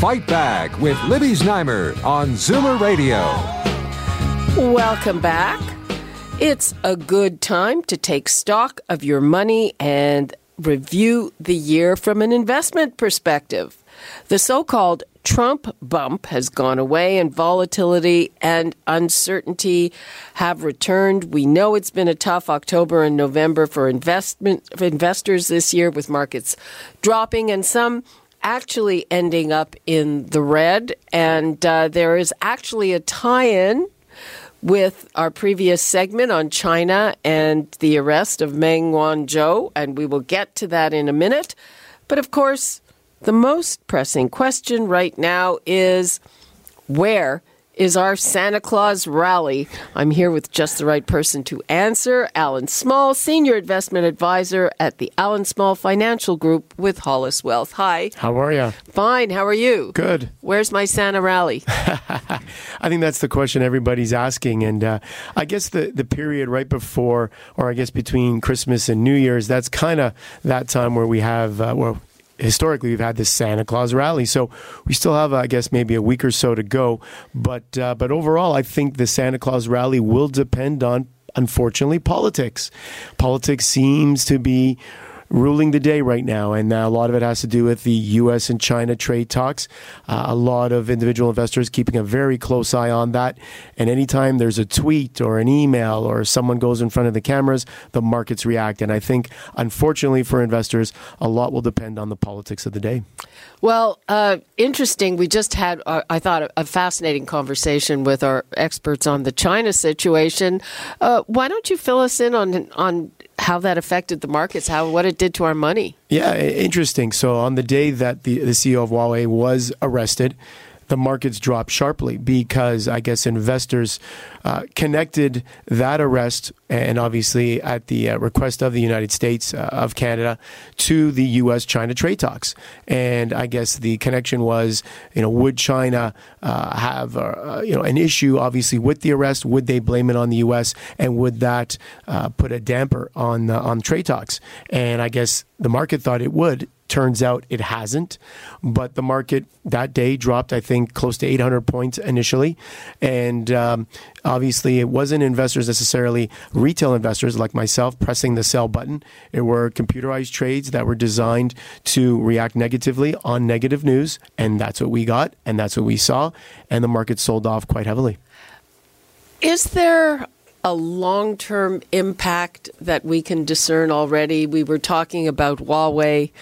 Fight Back with Libby Znaimer on Zoomer Radio. Welcome back. It's a good time to take stock of your money and review the year from an investment perspective. The so called Trump bump has gone away, and volatility and uncertainty have returned. We know it's been a tough October and November for investment for investors this year, with markets dropping and some actually ending up in the red. And uh, there is actually a tie-in with our previous segment on China and the arrest of Meng Wanzhou, and we will get to that in a minute. But of course, the most pressing question right now is where is our Santa Claus rally? I'm here with just the right person to answer. Allan Small, Senior Investment Advisor at the Allan Small Financial Group with Hollis Wealth. Hi. How are you? Fine. How are you? Good. Where's my Santa rally? I think that's the question everybody's asking. And uh, I guess the, the period right before, or I guess between Christmas and New Year's, that's kind of that time where we have, uh, well, historically we've had this Santa Claus rally. So we still have, I guess, maybe a week or so to go. But uh, but overall, I think the Santa Claus rally will depend on, unfortunately, politics. Politics seems to be ruling the day right now, and a lot of it has to do with the U.S. and China trade talks. Uh, a lot of individual investors keeping a very close eye on that. And anytime there's a tweet or an email or someone goes in front of the cameras, the markets react. And I think, unfortunately for investors, a lot will depend on the politics of the day. Well, uh, interesting. We just had, uh, I thought, a fascinating conversation with our experts on the China situation. Uh, why don't you fill us in on on how that affected the markets, how what it did to our money? Yeah, interesting. So on the day that the, the CEO of Huawei was arrested, the markets dropped sharply because I guess investors uh, connected that arrest and obviously at the uh, request of the United States uh, of Canada to the U.S. China trade talks. And I guess the connection was, you know, would China uh, have uh, you know an issue obviously with the arrest? Would they blame it on the U.S. and would that uh, put a damper on on trade talks? And I guess the market thought it would. Turns out it hasn't, but the market that day dropped, I think, close to 800 points initially, and um, obviously it wasn't investors necessarily retail investors like myself pressing the sell button. It were computerized trades that were designed to react negatively on negative news, and that's what we got, and that's what we saw, and the market sold off quite heavily. Is there a long term impact that we can discern already? We were talking about Huawei.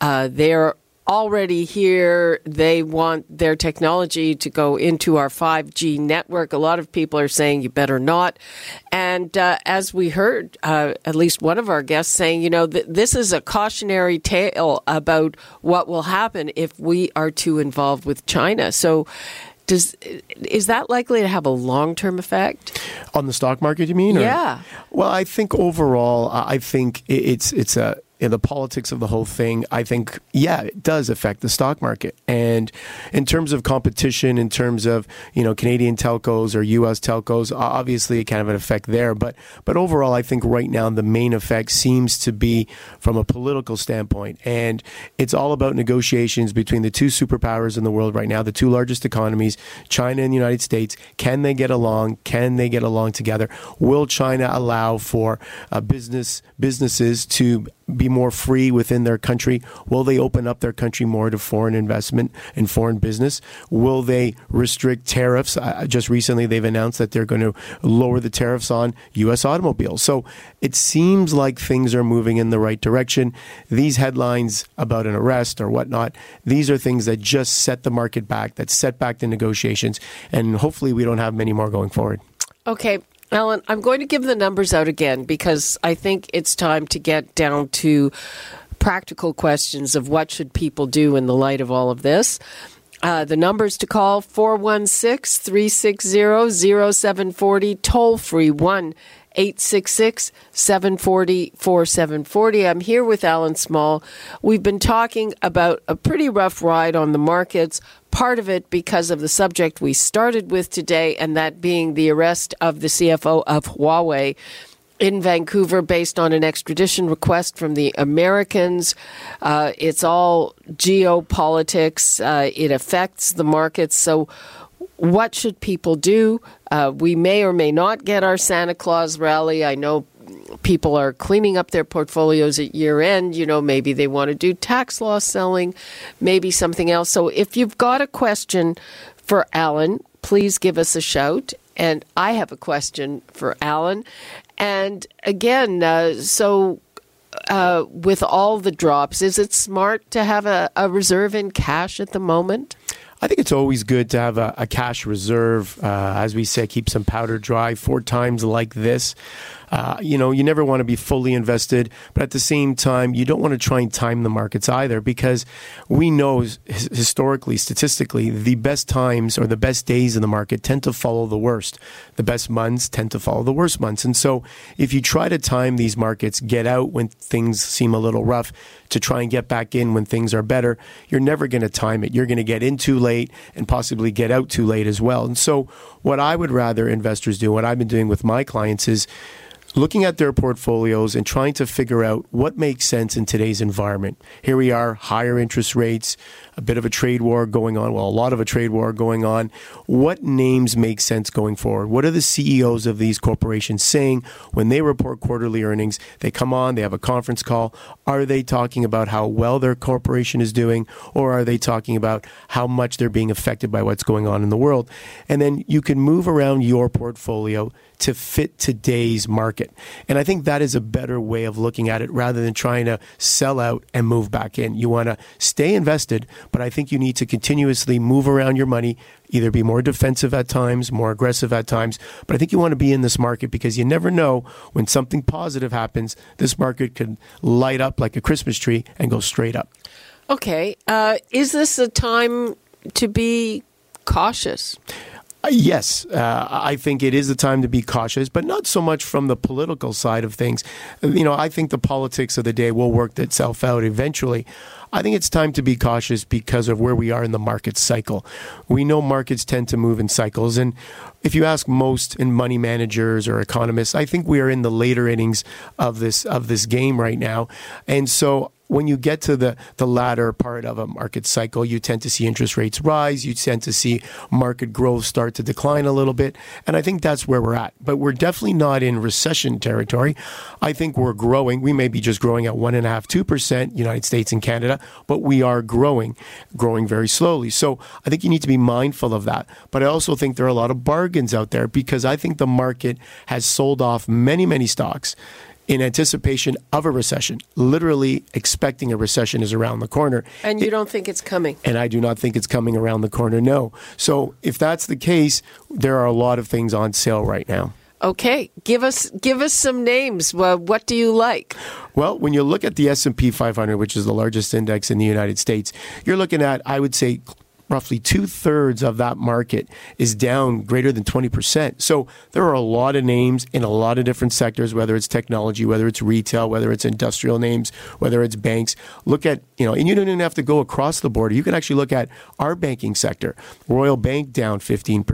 Uh, they're already here. They want their technology to go into our 5G network. A lot of people are saying you better not. And uh, as we heard, uh, at least one of our guests saying, you know, th- this is a cautionary tale about what will happen if we are too involved with China. So, does is that likely to have a long term effect on the stock market? You mean? Or? Yeah. Well, I think overall, I think it's it's a in the politics of the whole thing, I think, yeah, it does affect the stock market. And in terms of competition, in terms of you know Canadian telcos or U.S. telcos, obviously kind of an effect there. But but overall, I think right now the main effect seems to be from a political standpoint, and it's all about negotiations between the two superpowers in the world right now, the two largest economies, China and the United States. Can they get along? Can they get along together? Will China allow for uh, business businesses to be more free within their country? Will they open up their country more to foreign investment and foreign business? Will they restrict tariffs? Uh, just recently, they've announced that they're going to lower the tariffs on U.S. automobiles. So it seems like things are moving in the right direction. These headlines about an arrest or whatnot, these are things that just set the market back, that set back the negotiations, and hopefully we don't have many more going forward. Okay, Allan, I'm going to give the numbers out again because I think it's time to get down to practical questions of what should people do in the light of all of this. Uh, the numbers to call 416 360 0740, toll free 1 866 740 4740. I'm here with Allan Small. We've been talking about a pretty rough ride on the markets, part of it because of the subject we started with today, and that being the arrest of the CFO of Huawei in Vancouver based on an extradition request from the Americans. Uh, it's all geopolitics, uh, it affects the markets. So, what should people do? Uh, we may or may not get our Santa Claus rally. I know people are cleaning up their portfolios at year end. You know, maybe they want to do tax loss selling, maybe something else. So, if you've got a question for Allan, please give us a shout. And I have a question for Allan. And again, uh, so uh, with all the drops, is it smart to have a, a, reserve in cash at the moment? I think it's always good to have a, a cash reserve, uh, as we say, keep some powder dry for times like this. Uh, you know, you never want to be fully invested, but at the same time, you don't want to try and time the markets either because we know historically, statistically, the best times or the best days in the market tend to follow the worst. The best months tend to follow the worst months. And so if you try to time these markets, get out when things seem a little rough to try and get back in when things are better, you're never going to time it. You're going to get in too late and possibly get out too late as well. And so what I would rather investors do, what I've been doing with my clients is looking at their portfolios and trying to figure out what makes sense in today's environment. Here we are, higher interest rates, a bit of a trade war going on, well, a lot of a trade war going on. What names make sense going forward? What are the CEOs of these corporations saying when they report quarterly earnings? They come on, they have a conference call. Are they talking about how well their corporation is doing, or are they talking about how much they're being affected by what's going on in the world? And then you can move around your portfolio to fit today's market. And I think that is a better way of looking at it rather than trying to sell out and move back in. You want to stay invested, but I think you need to continuously move around your money, either be more defensive at times, more aggressive at times. But I think you want to be in this market because you never know when something positive happens, this market could light up like a Christmas tree and go straight up. Okay. Uh, is this a time to be cautious? Uh, yes, uh, I think it is the time to be cautious, but not so much from the political side of things. You know, I think the politics of the day will work itself out eventually. I think it's time to be cautious because of where we are in the market cycle. We know markets tend to move in cycles. And if you ask most in money managers or economists, I think we are in the later innings of this of this game right now. And so when you get to the, the latter part of a market cycle, you tend to see interest rates rise. You tend to see market growth start to decline a little bit. And I think that's where we're at. But we're definitely not in recession territory. I think we're growing. We may be just growing at one and a half, two percent, United States and Canada, but we are growing, growing very slowly. So I think you need to be mindful of that. But I also think there are a lot of bargains out there because I think the market has sold off many, many stocks in anticipation of a recession, literally expecting a recession is around the corner. And you don't think it's coming? And I do not think it's coming around the corner, no. So if that's the case, there are a lot of things on sale right now. Okay, give us give us some names. Well, what do you like? Well, when you look at the S&P 500, which is the largest index in the United States, you're looking at I would say roughly two thirds of that market is down greater than 20%. So there are a lot of names in a lot of different sectors, whether it's technology, whether it's retail, whether it's industrial names, whether it's banks. Look at, you know, and you don't even have to go across the border. You can actually look at our banking sector. Royal Bank down 15%,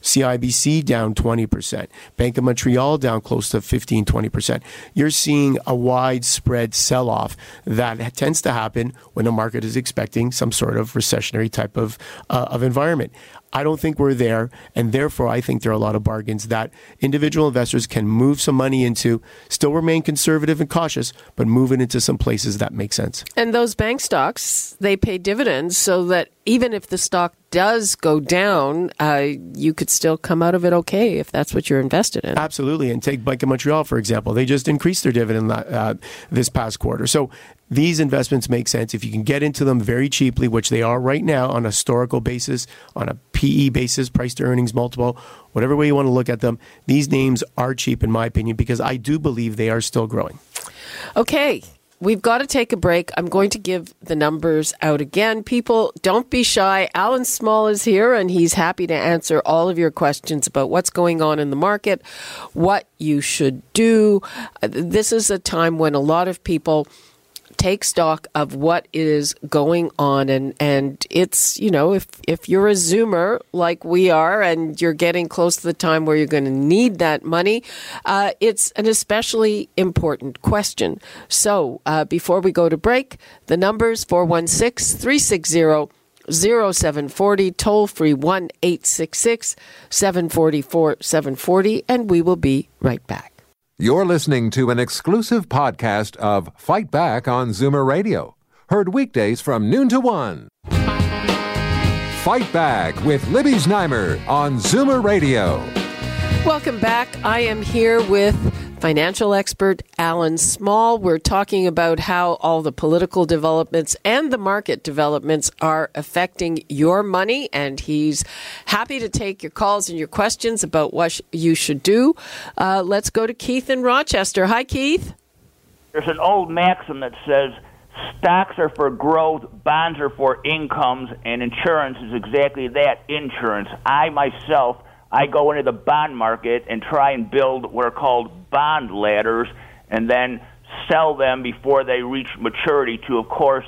CIBC down 20%, Bank of Montreal down close to 15, 20%. You're seeing a widespread sell off that tends to happen when the market is expecting some sort of recessionary type of of uh, of environment. I don't think we're there, and therefore I think there are a lot of bargains that individual investors can move some money into, still remain conservative and cautious, but move it into some places that make sense. And those bank stocks, they pay dividends, so that even if the stock does go down, uh, you could still come out of it okay if that's what you're invested in. Absolutely. And take Bank of Montreal, for example. They just increased their dividend uh, this past quarter. So these investments make sense if you can get into them very cheaply, which they are right now on a historical basis, on a PE basis, price to earnings multiple, whatever way you want to look at them. These names are cheap, in my opinion, because I do believe they are still growing. Okay. we've got to take a break. I'm going to give the numbers out again. People, don't be shy. Allan Small is here and he's happy to answer all of your questions about what's going on in the market, what you should do. This is a time when a lot of people take stock of what is going on and and it's you know if if you're a zoomer like we are and you're getting close to the time where you're going to need that money uh, it's an especially important question. So uh, before we go to break the numbers 416 360 0740 toll free 1 866 744 740 and we will be right back you're listening to an exclusive podcast of Fight Back on Zoomer Radio, heard weekdays from noon to one. Fight Back with Libby Znaimer on Zoomer Radio. Welcome back. I am here with financial expert Allan Small. We're talking about how all the political developments and the market developments are affecting your money, and he's happy to take your calls and your questions about what you should do. Uh, let's go to Keith in Rochester. Hi, Keith. There's an old maxim that says stocks are for growth, bonds are for incomes, and insurance is exactly that insurance. I myself I go into the bond market and try and build what are called bond ladders and then sell them before they reach maturity to, of course,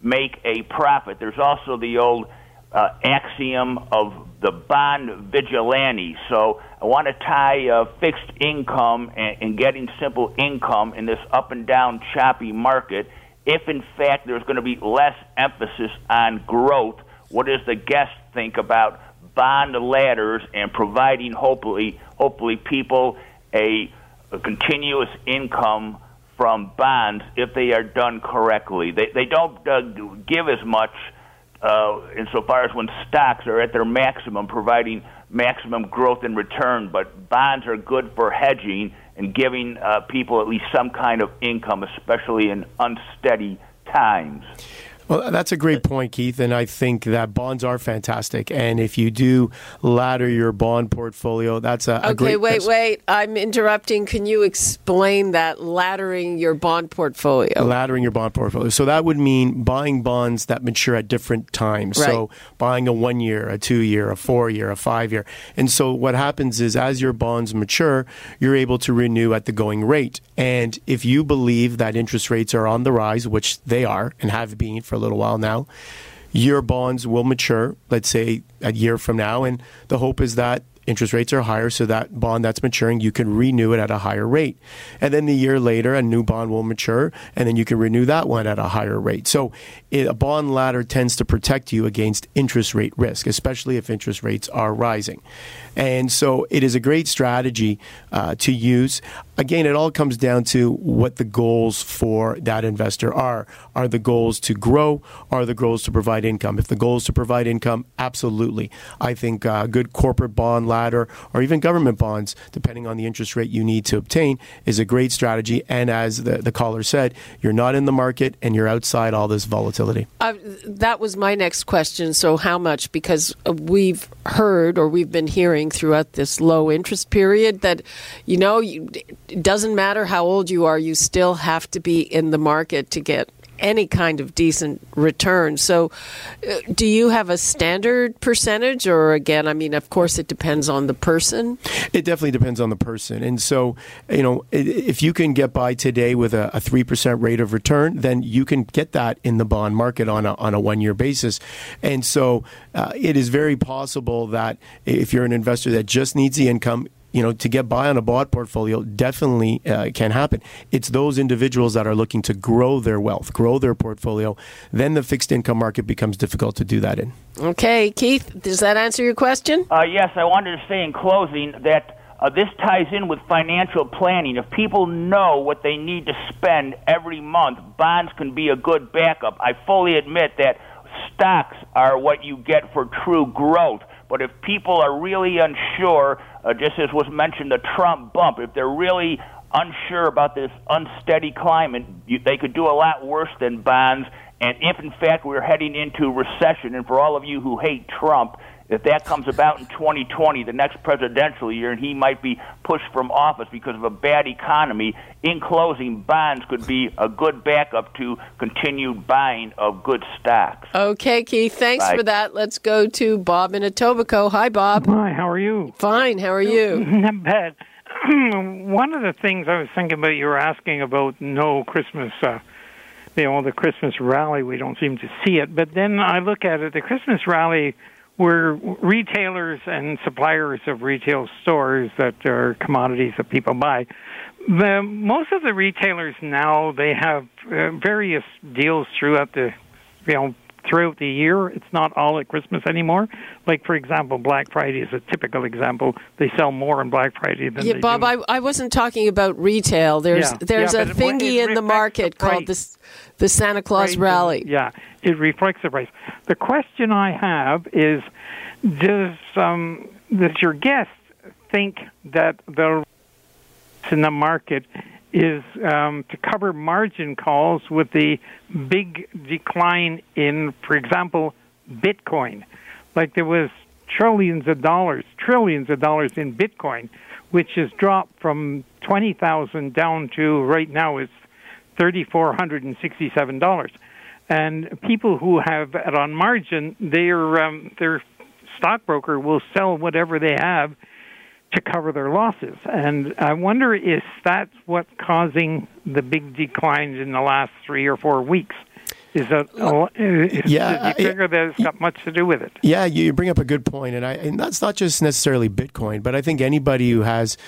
make a profit. There's also the old uh, axiom of the bond vigilante. So I want to tie uh, fixed income and, and getting simple income in this up and down choppy market. If in fact there's going to be less emphasis on growth, what does the guest think about bond ladders and providing hopefully hopefully people a, a continuous income from bonds if they are done correctly. They they don't uh, give as much uh, insofar as when stocks are at their maximum, providing maximum growth in return. But bonds are good for hedging and giving uh, people at least some kind of income, especially in unsteady times. Well, that's a great point, Keith. And I think that bonds are fantastic. And if you do ladder your bond portfolio, that's a, a okay. Great, wait, wait. I'm interrupting. Can you explain that laddering your bond portfolio? Laddering your bond portfolio. So that would mean buying bonds that mature at different times. Right. So buying a one year, a two year, a four year, a five year. And so what happens is as your bonds mature, you're able to renew at the going rate. And if you believe that interest rates are on the rise, which they are and have been for a little while now. Your bonds will mature, let's say a year from now, and the hope is that interest rates are higher, so that bond that's maturing, you can renew it at a higher rate. And then the year later, a new bond will mature, and then you can renew that one at a higher rate. So it, a bond ladder tends to protect you against interest rate risk, especially if interest rates are rising. And so it is a great strategy uh, to use. Again, it all comes down to what the goals for that investor are. Are the goals to grow? Are the goals to provide income? If the goal is to provide income, absolutely. I think a good corporate bond ladder or even government bonds, depending on the interest rate you need to obtain, is a great strategy. And as the, the caller said, you're not in the market and you're outside all this volatility. Uh, that was my next question. So, how much? Because we've heard or we've been hearing throughout this low interest period that, you know, you, doesn't matter how old you are, you still have to be in the market to get any kind of decent return. So, uh, do you have a standard percentage, or again, I mean, of course, it depends on the person? It definitely depends on the person. And so, you know, if you can get by today with a, a 3% rate of return, then you can get that in the bond market on a, on a one year basis. And so, uh, it is very possible that if you're an investor that just needs the income, you know, to get by on a bond portfolio definitely uh, can happen. It's those individuals that are looking to grow their wealth, grow their portfolio. Then the fixed income market becomes difficult to do that in. Okay, Keith, does that answer your question? Uh, yes, I wanted to say in closing that uh, this ties in with financial planning. If people know what they need to spend every month, bonds can be a good backup. I fully admit that stocks are what you get for true growth. But if people are really unsure, uh, just as was mentioned, the Trump bump, if they're really unsure about this unsteady climate, you, they could do a lot worse than bonds. And if in fact we're heading into recession, and for all of you who hate Trump, if that comes about in 2020, the next presidential year, and he might be pushed from office because of a bad economy, in closing, bonds could be a good backup to continued buying of good stocks. Okay, Keith, thanks Bye. for that. Let's go to Bob in Etobicoke. Hi, Bob. Hi, how are you? Fine, how are you? Not bad. One of the things I was thinking about, you were asking about no Christmas. Uh, you know, the Christmas rally, we don't seem to see it. But then I look at it, the Christmas rally we're retailers and suppliers of retail stores that are commodities that people buy. The, most of the retailers now they have uh, various deals throughout the you know throughout the year. It's not all at Christmas anymore. Like for example, Black Friday is a typical example. They sell more on Black Friday than yeah, Bob. Do. I, I wasn't talking about retail. There's yeah, there's yeah, a thingy in the market the called the the Santa Claus rally. yeah, it reflects the price. The question I have is, does um, does your guest think that the in the market is um, to cover margin calls with the big decline in, for example, Bitcoin. Like there was trillions of dollars, trillions of dollars in Bitcoin, which has dropped from twenty thousand down to right now is thirty four hundred and sixty seven dollars. And people who have it on margin, their um, their stockbroker will sell whatever they have to cover their losses. And I wonder if that's what's causing the big declines in the last three or four weeks. Is that uh, is, yeah? Do you figure that it's got much to do with it? Yeah, you bring up a good point, and I and that's not just necessarily Bitcoin, but I think anybody who has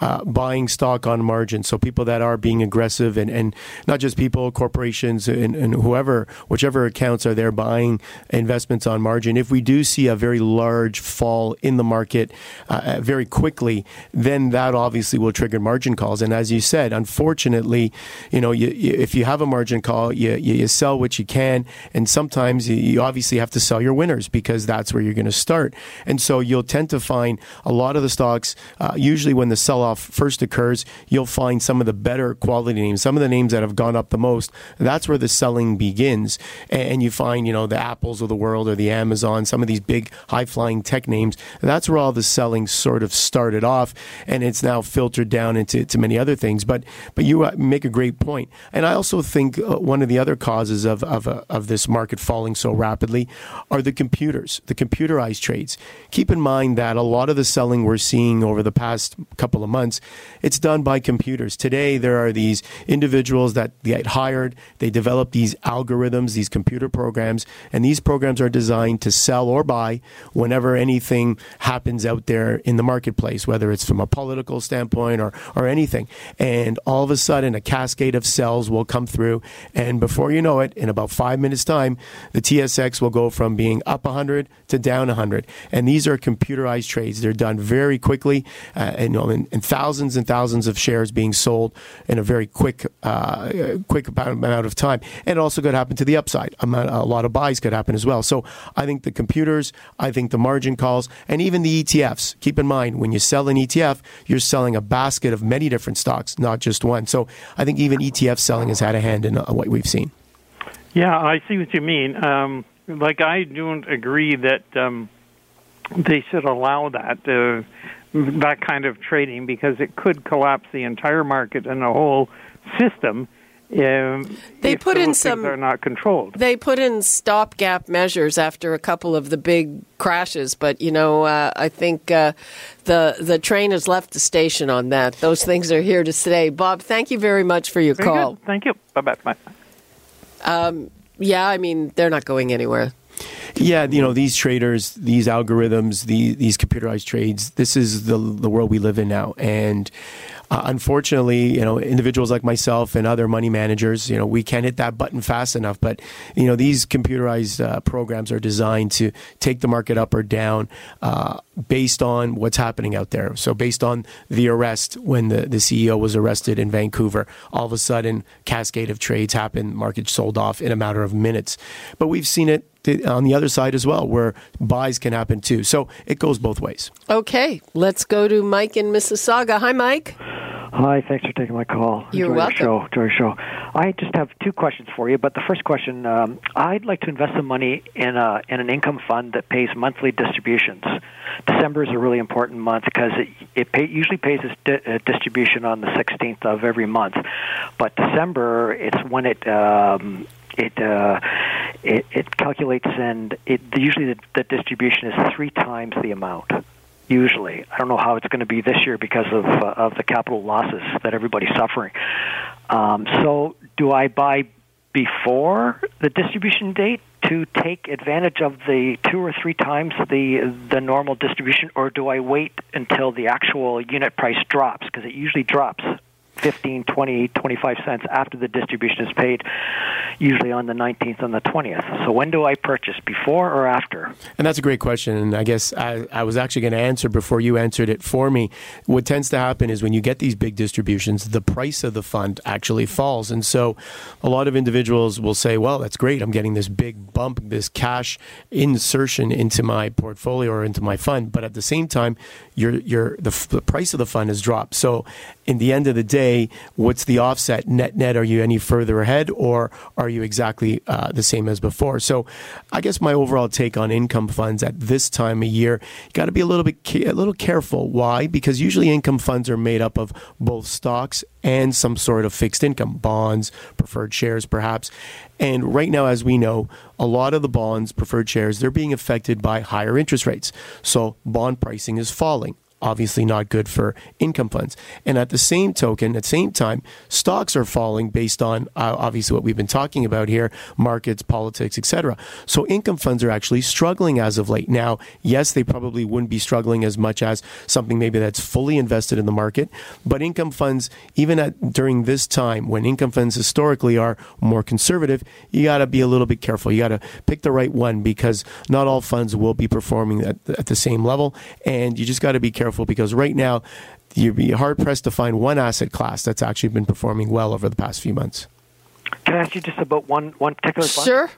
uh, buying stock on margin. So people that are being aggressive and, and not just people, corporations and, and whoever, whichever accounts are there buying investments on margin. If we do see a very large fall in the market uh, uh, very quickly, then that obviously will trigger margin calls. And as you said, unfortunately, you know, you, you, if you have a margin call, you, you, sell what you can, and sometimes you obviously have to sell your winners because that's where you're going to start. And so you'll tend to find a lot of the stocks, uh, usually when the sell off first occurs, you'll find some of the better quality names, some of the names that have gone up the most. That's where the selling begins. And you find, you know, the Apples of the world or the Amazon, some of these big high flying tech names. That's where all the selling sort of started off. And it's now filtered down into to many other things. But, but you uh, make a great point. And I also think uh, one of the other causes of, of, uh, of this market falling so rapidly are the computers, the computerized trades. Keep in mind that a lot of the selling we're seeing over the past couple of months months, it's done by computers. Today, there are these individuals that get hired, they develop these algorithms, these computer programs, and these programs are designed to sell or buy whenever anything happens out there in the marketplace, whether it's from a political standpoint or, or anything. And all of a sudden, a cascade of sells will come through, and before you know it, in about five minutes' time, the TSX will go from being up 100 to down 100. And these are computerized trades. They're done very quickly uh, and, in thousands and thousands of shares being sold in a very quick, uh, quick amount of time. And also could happen to the upside. A lot of buys could happen as well. So I think the computers, I think the margin calls, and even the ETFs. Keep in mind, when you sell an ETF, you're selling a basket of many different stocks, not just one. So I think even ETF selling has had a hand in uh, what we've seen. Yeah, I see what you mean. Um, like I don't agree that um, they should allow that. Uh, that kind of trading because it could collapse the entire market and the whole system. Um, they put in some They're not controlled. They put in stopgap measures after a couple of the big crashes, but you know, uh, I think uh, the the train has left the station on that. Those things are here to stay. Bob, thank you very much for your very call. Good. Thank you. Bye bye. Um, yeah, I mean, they're not going anywhere. Yeah, you know these traders, these algorithms, the, these computerized trades. This is the the world we live in now, and uh, unfortunately, you know, individuals like myself and other money managers, you know, we can't hit that button fast enough. But you know, these computerized uh, programs are designed to take the market up or down uh, based on what's happening out there. So, based on the arrest when the, the CEO was arrested in Vancouver, all of a sudden, cascade of trades happened. Market sold off in a matter of minutes. But we've seen it on the other side as well, where buys can happen too. So it goes both ways. Okay, let's go to Mike in Mississauga. Hi, Mike. Hi, thanks for taking my call. You're Enjoy welcome. The show, enjoy the show. I just have two questions for you. But the first question, um, I'd like to invest some money in a in an income fund that pays monthly distributions. December is a really important month because it it pay, usually pays its di- uh, distribution on the 16th of every month, but December it's when it. Um, it, uh, it it calculates and it usually the, the distribution is three times the amount usually. I don't know how it's going to be this year because of uh, of the capital losses that everybody's suffering. Um, so, do I buy before the distribution date to take advantage of the two or three times the the normal distribution, or do I wait until the actual unit price drops because it usually drops 15, 20, 25 cents after the distribution is paid, usually on the 19th and the 20th. So when do I purchase, before or after? And that's a great question. And I guess I, I was actually going to answer before you answered it for me. What tends to happen is when you get these big distributions, the price of the fund actually falls. And so a lot of individuals will say, well, that's great. I'm getting this big bump, this cash insertion into my portfolio or into my fund. But at the same time, the, the price of the fund has dropped. So in the end of the day, what's the offset? Net, net, are you any further ahead or are you exactly uh, the same as before? So I guess my overall take on income funds at this time of year, got to be a little bit a little careful. Why? Because usually income funds are made up of both stocks and some sort of fixed income, bonds, preferred shares, perhaps. And right now, as we know, a lot of the bonds, preferred shares, they're being affected by higher interest rates. So bond pricing is falling obviously not good for income funds. And at the same token, at the same time, stocks are falling based on uh, obviously what we've been talking about here, markets, politics, etc. So income funds are actually struggling as of late. Now, yes, they probably wouldn't be struggling as much as something maybe that's fully invested in the market, but income funds even at during this time when income funds historically are more conservative, you got to be a little bit careful. You got to pick the right one because not all funds will be performing at, at the same level and you just got to be careful because right now you'd be hard pressed to find one asset class that's actually been performing well over the past few months. Can I ask you just about one one particular fund? Sure.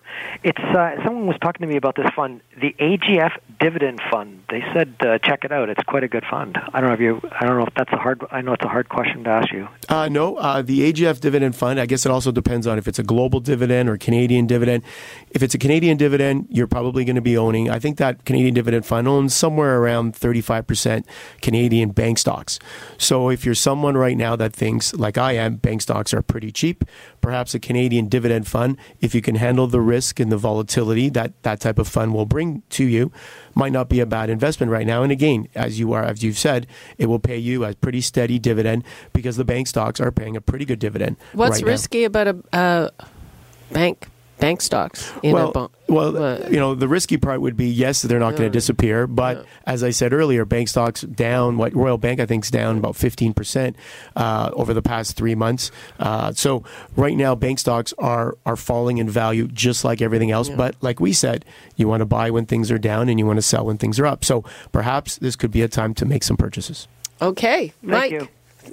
It's uh, someone was talking to me about this fund, the AGF Dividend Fund. They said uh, check it out. It's quite a good fund. I don't know if you. I don't know if that's a hard. I know it's a hard question to ask you. Uh, no, uh, the AGF dividend fund. I guess it also depends on if it's a global dividend or Canadian dividend. If it's a Canadian dividend, you're probably going to be owning. I think that Canadian dividend fund owns somewhere around 35 percent Canadian bank stocks. So if you're someone right now that thinks, like I am, bank stocks are pretty cheap, perhaps a Canadian dividend fund, if you can handle the risk and the volatility that that type of fund will bring to you, might not be a bad investment right now. And again, as you are, as you've said, it will pay you a pretty steady dividend because the bank stocks are paying a pretty good dividend. What's right now. risky about a uh, bank bank stocks in a well, well, What? you know, the risky part would be yes, they're not going to disappear. But as I said earlier, bank stocks down. What Royal Bank I think is down about fifteen percent uh, over the past three months. Uh, so right now, bank stocks are are falling in value just like everything else. But like we said, you want to buy when things are down and you want to sell when things are up. So perhaps this could be a time to make some purchases. Okay, Mike, you.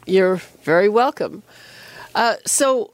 you're very welcome. Uh, so,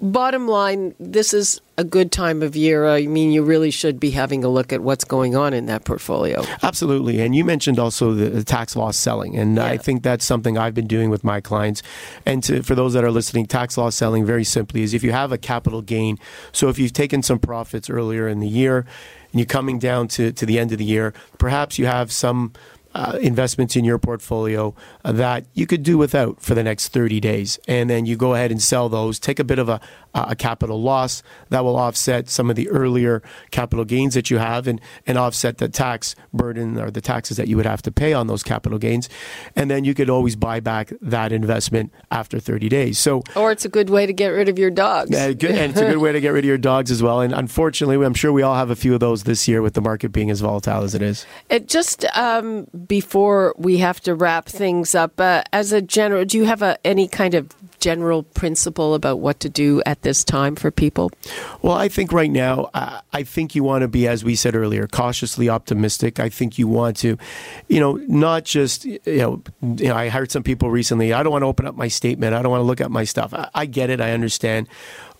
bottom line, this is a good time of year. I mean, you really should be having a look at what's going on in that portfolio. Absolutely. And you mentioned also the, tax loss selling. And I think that's something I've been doing with my clients. And to, for those that are listening, tax loss selling, very simply, is if you have a capital gain. So if you've taken some profits earlier in the year and you're coming down to, to the end of the year, perhaps you have some. Uh, investments in your portfolio uh, that you could do without for the next 30 days. And then you go ahead and sell those, take a bit of a, a capital loss that will offset some of the earlier capital gains that you have and, and offset the tax burden or the taxes that you would have to pay on those capital gains. And then you could always buy back that investment after 30 days. So, Or it's a good way to get rid of your dogs. uh, good, and it's a good way to get rid of your dogs as well. And unfortunately, I'm sure we all have a few of those this year with the market being as volatile as it is. It just um, before we have to wrap things up, uh, as a general, do you have a, any kind of general principle about what to do at this time for people? Well, I think right now, I think you want to be, as we said earlier, cautiously optimistic. I think you want to, you know, not just, you know, you know I heard some people recently, I don't want to open up my statement. I don't want to look at my stuff. I, I get it. I understand.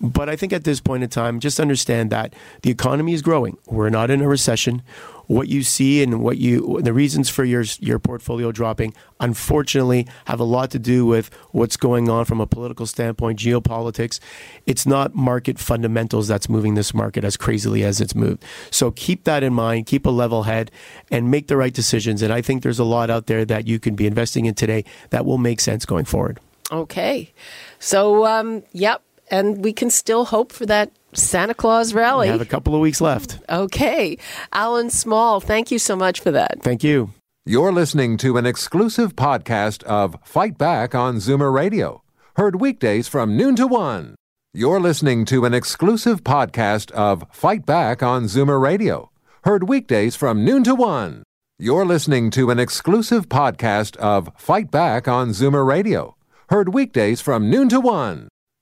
But I think at this point in time, just understand that the economy is growing. We're not in a recession. What you see and what you the reasons for your your portfolio dropping unfortunately have a lot to do with what's going on from a political standpoint geopolitics it's not market fundamentals that's moving this market as crazily as it's moved so keep that in mind keep a level head and make the right decisions and i think there's a lot out there that you can be investing in today that will make sense going forward Okay. So, um, yep. And we can still hope for that Santa Claus rally. we have a couple of weeks left okay. Allan Small, thank you so much for that. thank you You're listening to an exclusive podcast of Fight Back on Zoomer Radio, heard weekdays from noon to one. You're listening to an exclusive podcast of Fight Back on Zoomer Radio, heard weekdays from noon to one. You're listening to an exclusive podcast of Fight Back on Zoomer Radio, heard weekdays from noon to one.